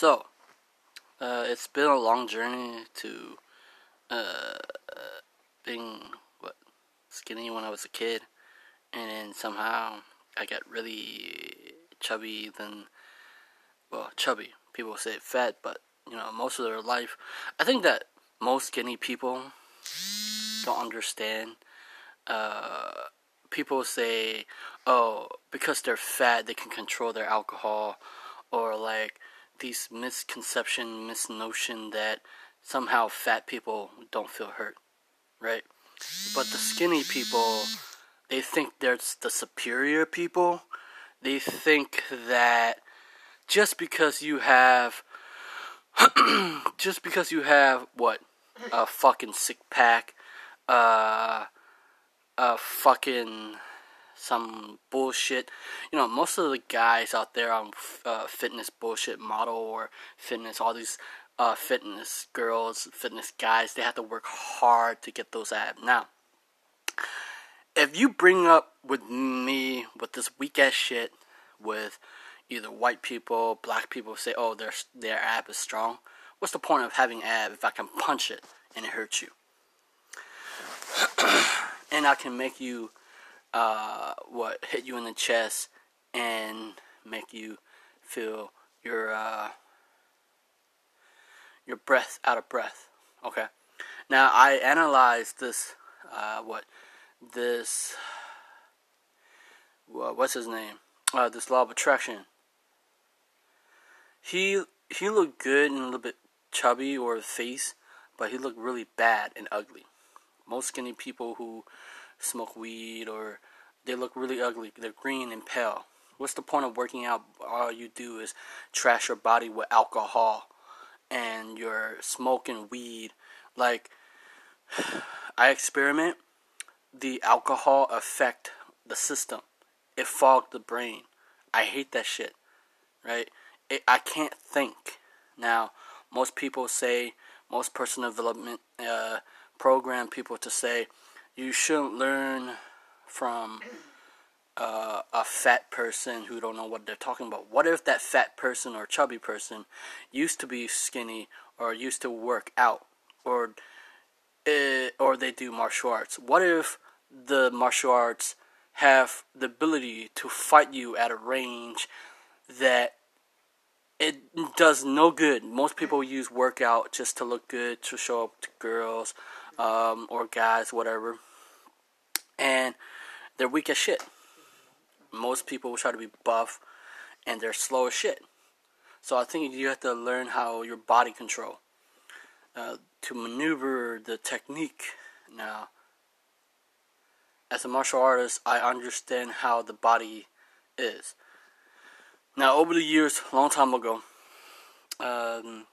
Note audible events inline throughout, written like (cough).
So, uh, it's been a long journey to uh, being what skinny when I was a kid, and then somehow I got really chubby. Then, well, chubby. People say fat, but you know, most of their life, I think that most skinny people don't understand. Uh, people say, "Oh, because they're fat, they can control their alcohol," or like these misconception, misnotion that somehow fat people don't feel hurt, right? But the skinny people, they think they're the superior people. They think that just because you have, (clears throat) just because you have what, a fucking sick pack, uh, a fucking some bullshit. You know, most of the guys out there on uh, fitness bullshit model or fitness, all these uh, fitness girls, fitness guys, they have to work hard to get those abs. Now, if you bring up with me with this weak ass shit with either white people, black people say, oh, their their ab is strong. What's the point of having ab if I can punch it and it hurts you? (clears throat) and I can make you uh, what hit you in the chest and make you feel your uh, your breath out of breath. Okay. Now I analyzed this. Uh, what this? what's his name? Uh, this law of attraction. He he looked good and a little bit chubby or face, but he looked really bad and ugly. Most skinny people who smoke weed or they look really ugly. They're green and pale. What's the point of working out? All you do is trash your body with alcohol and you're smoking weed. Like, (sighs) I experiment. The alcohol affect the system. It fogged the brain. I hate that shit. Right? It, I can't think. Now, most people say, most personal development uh, program people to say, you shouldn't learn from uh, a fat person who don't know what they're talking about. What if that fat person or chubby person used to be skinny or used to work out or uh, or they do martial arts? What if the martial arts have the ability to fight you at a range that it does no good. Most people use workout just to look good, to show up to girls um, or guys, whatever. And they're weak as shit. Most people will try to be buff and they're slow as shit. So I think you have to learn how your body control uh, to maneuver the technique. Now, as a martial artist, I understand how the body is. Now, over the years, long time ago, um,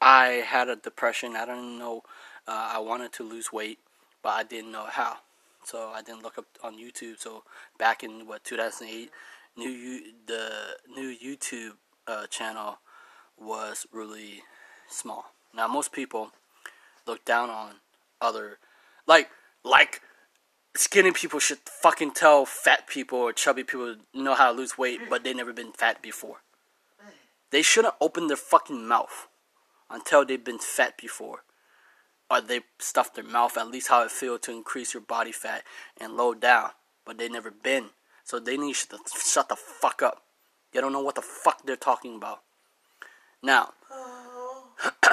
I had a depression. I don't know uh, I wanted to lose weight, but I didn't know how. So I didn't look up on YouTube. So back in what 2008, new the new YouTube uh, channel was really small. Now most people look down on other like like skinny people should fucking tell fat people or chubby people know how to lose weight, but they never been fat before. They shouldn't open their fucking mouth until they've been fat before. Or they stuff their mouth, at least how it feels to increase your body fat and low down. But they never been. So they need to shut the fuck up. They don't know what the fuck they're talking about. Now, (clears throat)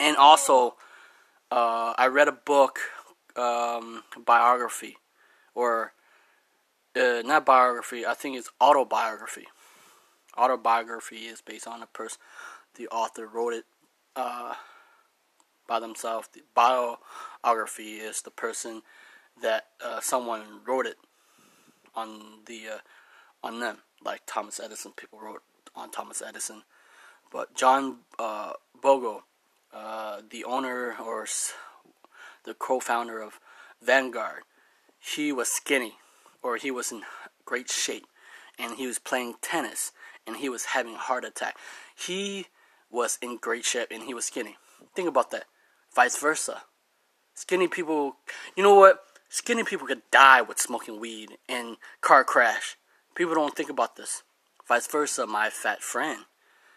and also, uh, I read a book um, biography, or uh, not biography. I think it's autobiography. Autobiography is based on a person. The author wrote it uh, by themselves. The biography is the person that uh, someone wrote it on the uh, on them, like Thomas Edison. People wrote on Thomas Edison, but John uh, Bogle, uh, the owner or the co-founder of Vanguard, he was skinny, or he was in great shape, and he was playing tennis, and he was having a heart attack. He was in great shape, and he was skinny. Think about that. Vice versa. Skinny people, you know what? Skinny people could die with smoking weed and car crash. People don't think about this. Vice versa, my fat friend,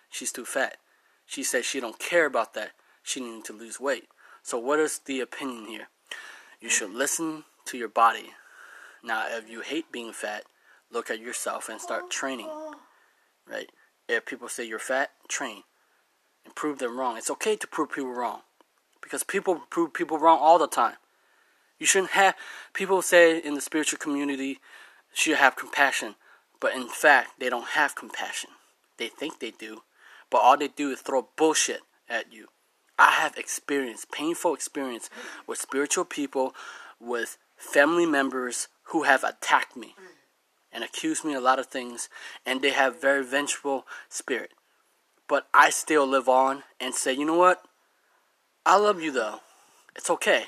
she's too fat. She says she don't care about that. She needs to lose weight. So what is the opinion here? You should listen to your body. Now, if you hate being fat, look at yourself and start training. Right? If people say you're fat, train and prove them wrong. It's okay to prove people wrong because people prove people wrong all the time. You shouldn't have people say in the spiritual community should have compassion, but in fact they don't have compassion. They think they do, but all they do is throw bullshit at you. I have experienced painful experience with spiritual people, with family members who have attacked me and accused me a lot of things, and they have very vengeful spirit. But I still live on and say, you know what? I love you though. It's okay.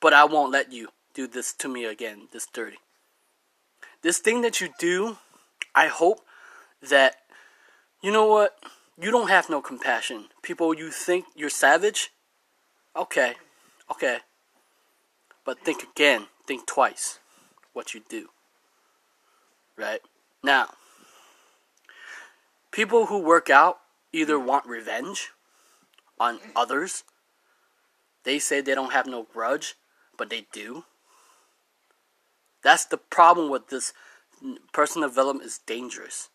But I won't let you do this to me again, this dirty. This thing that you do, I hope that, you know what? You don't have no compassion. People, you think you're savage? Okay. Okay. But think again. Think twice what you do. Right? Now, people who work out either want revenge on others. They say they don't have no grudge, but they do. That's the problem with this personal development is dangerous.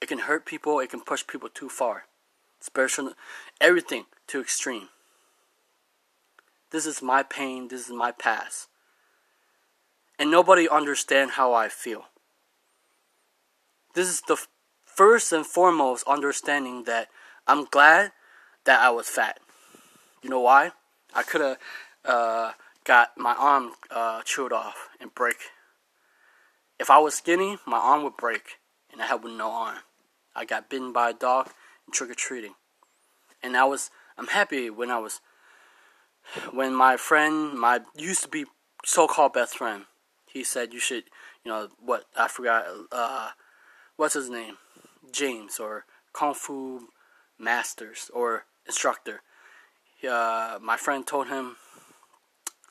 It can hurt people, it can push people too far. Spiritual everything too extreme. This is my pain, this is my past. And nobody understand how I feel. This is the first and foremost understanding that I'm glad that I was fat. You know why? I could have uh, got my arm uh, chewed off and break. If I was skinny, my arm would break, and I had no arm. I got bitten by a dog and trick or treating, and I was I'm happy when I was when my friend, my used to be so-called best friend, he said you should, you know what? I forgot. Uh, what's his name? James or Kung Fu Masters or instructor. Uh, my friend told him,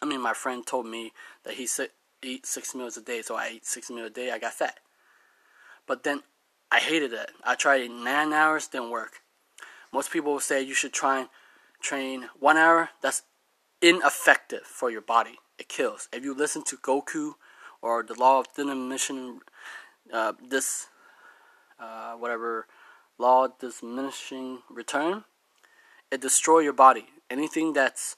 I mean, my friend told me that he si- eat six meals a day, so I ate six meals a day. I got fat, but then I hated it. I tried it nine hours, didn't work. Most people will say you should try and train one hour. That's ineffective for your body. It kills. If you listen to Goku or the law of diminishing, uh, this, uh, whatever, law of diminishing return, it destroy your body. Anything that's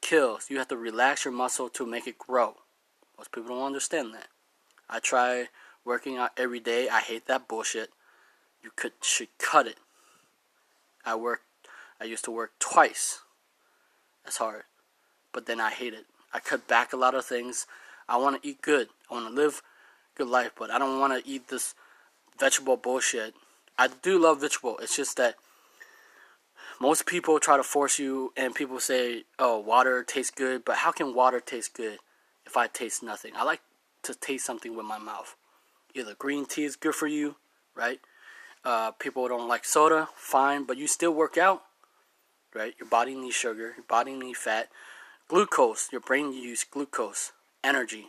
kills, you have to relax your muscle to make it grow. Most people don't understand that. I try working out every day. I hate that bullshit. You could should cut it. I work. I used to work twice as hard, but then I hate it. I cut back a lot of things. I want to eat good. I want to live good life, but I don't want to eat this vegetable bullshit. I do love vegetable. It's just that most people try to force you, and people say, "Oh, water tastes good," but how can water taste good if I taste nothing? I like to taste something with my mouth. Either green tea is good for you, right? Uh, people don't like soda, fine, but you still work out, right? Your body needs sugar, your body needs fat, glucose. Your brain uses glucose, energy.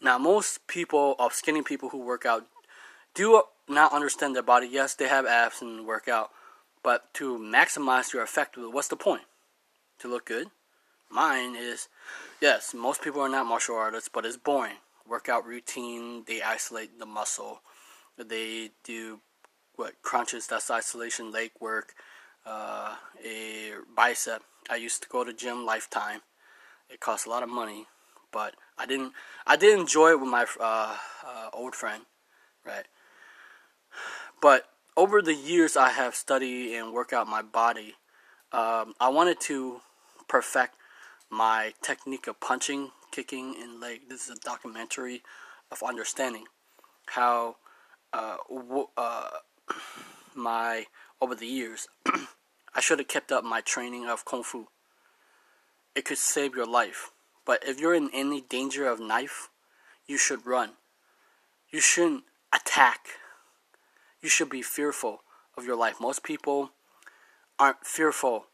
Now, most people of skinny people who work out do not understand their body. Yes, they have abs and work out, but to maximize your effect, what's the point? To look good? Mine is, yes, most people are not martial artists, but it's boring. Workout routine, they isolate the muscle. They do what crunches, that's isolation, leg work, uh, a bicep. I used to go to gym lifetime. It costs a lot of money, but I didn't. I did enjoy it with my uh, uh, old friend, right? But over the years I have studied and worked out my body, um, I wanted to perfect my technique of punching, kicking, and leg. This is a documentary of understanding how uh, w- uh, (clears throat) my over the years (clears throat) I should have kept up my training of kung fu. It could save your life, but if you're in any danger of knife, you should run. You shouldn't attack you should be fearful of your life. Most people aren't fearful.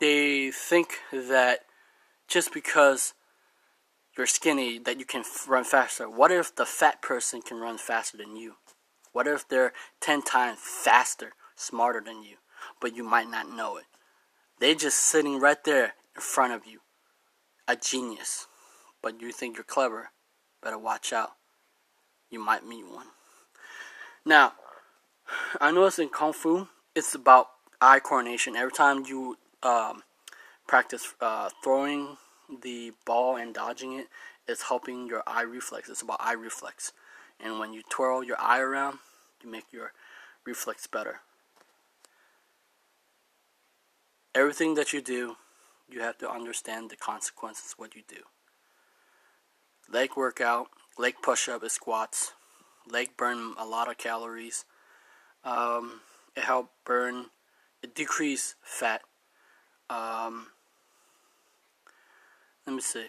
They think that just because you're skinny that you can run faster. What if the fat person can run faster than you? What if they're 10 times faster, smarter than you, but you might not know it? They're just sitting right there in front of you. A genius. But you think you're clever. Better watch out. You might meet one. Now, I noticed in Kung Fu, it's about eye coordination. Every time you um, practice uh, throwing the ball and dodging it, it's helping your eye reflex. It's about eye reflex. And when you twirl your eye around, you make your reflex better. Everything that you do, you have to understand the consequences of what you do. Leg workout, leg push up is squats. Leg burn a lot of calories. Um, it help burn, it decrease fat. Um, let me see.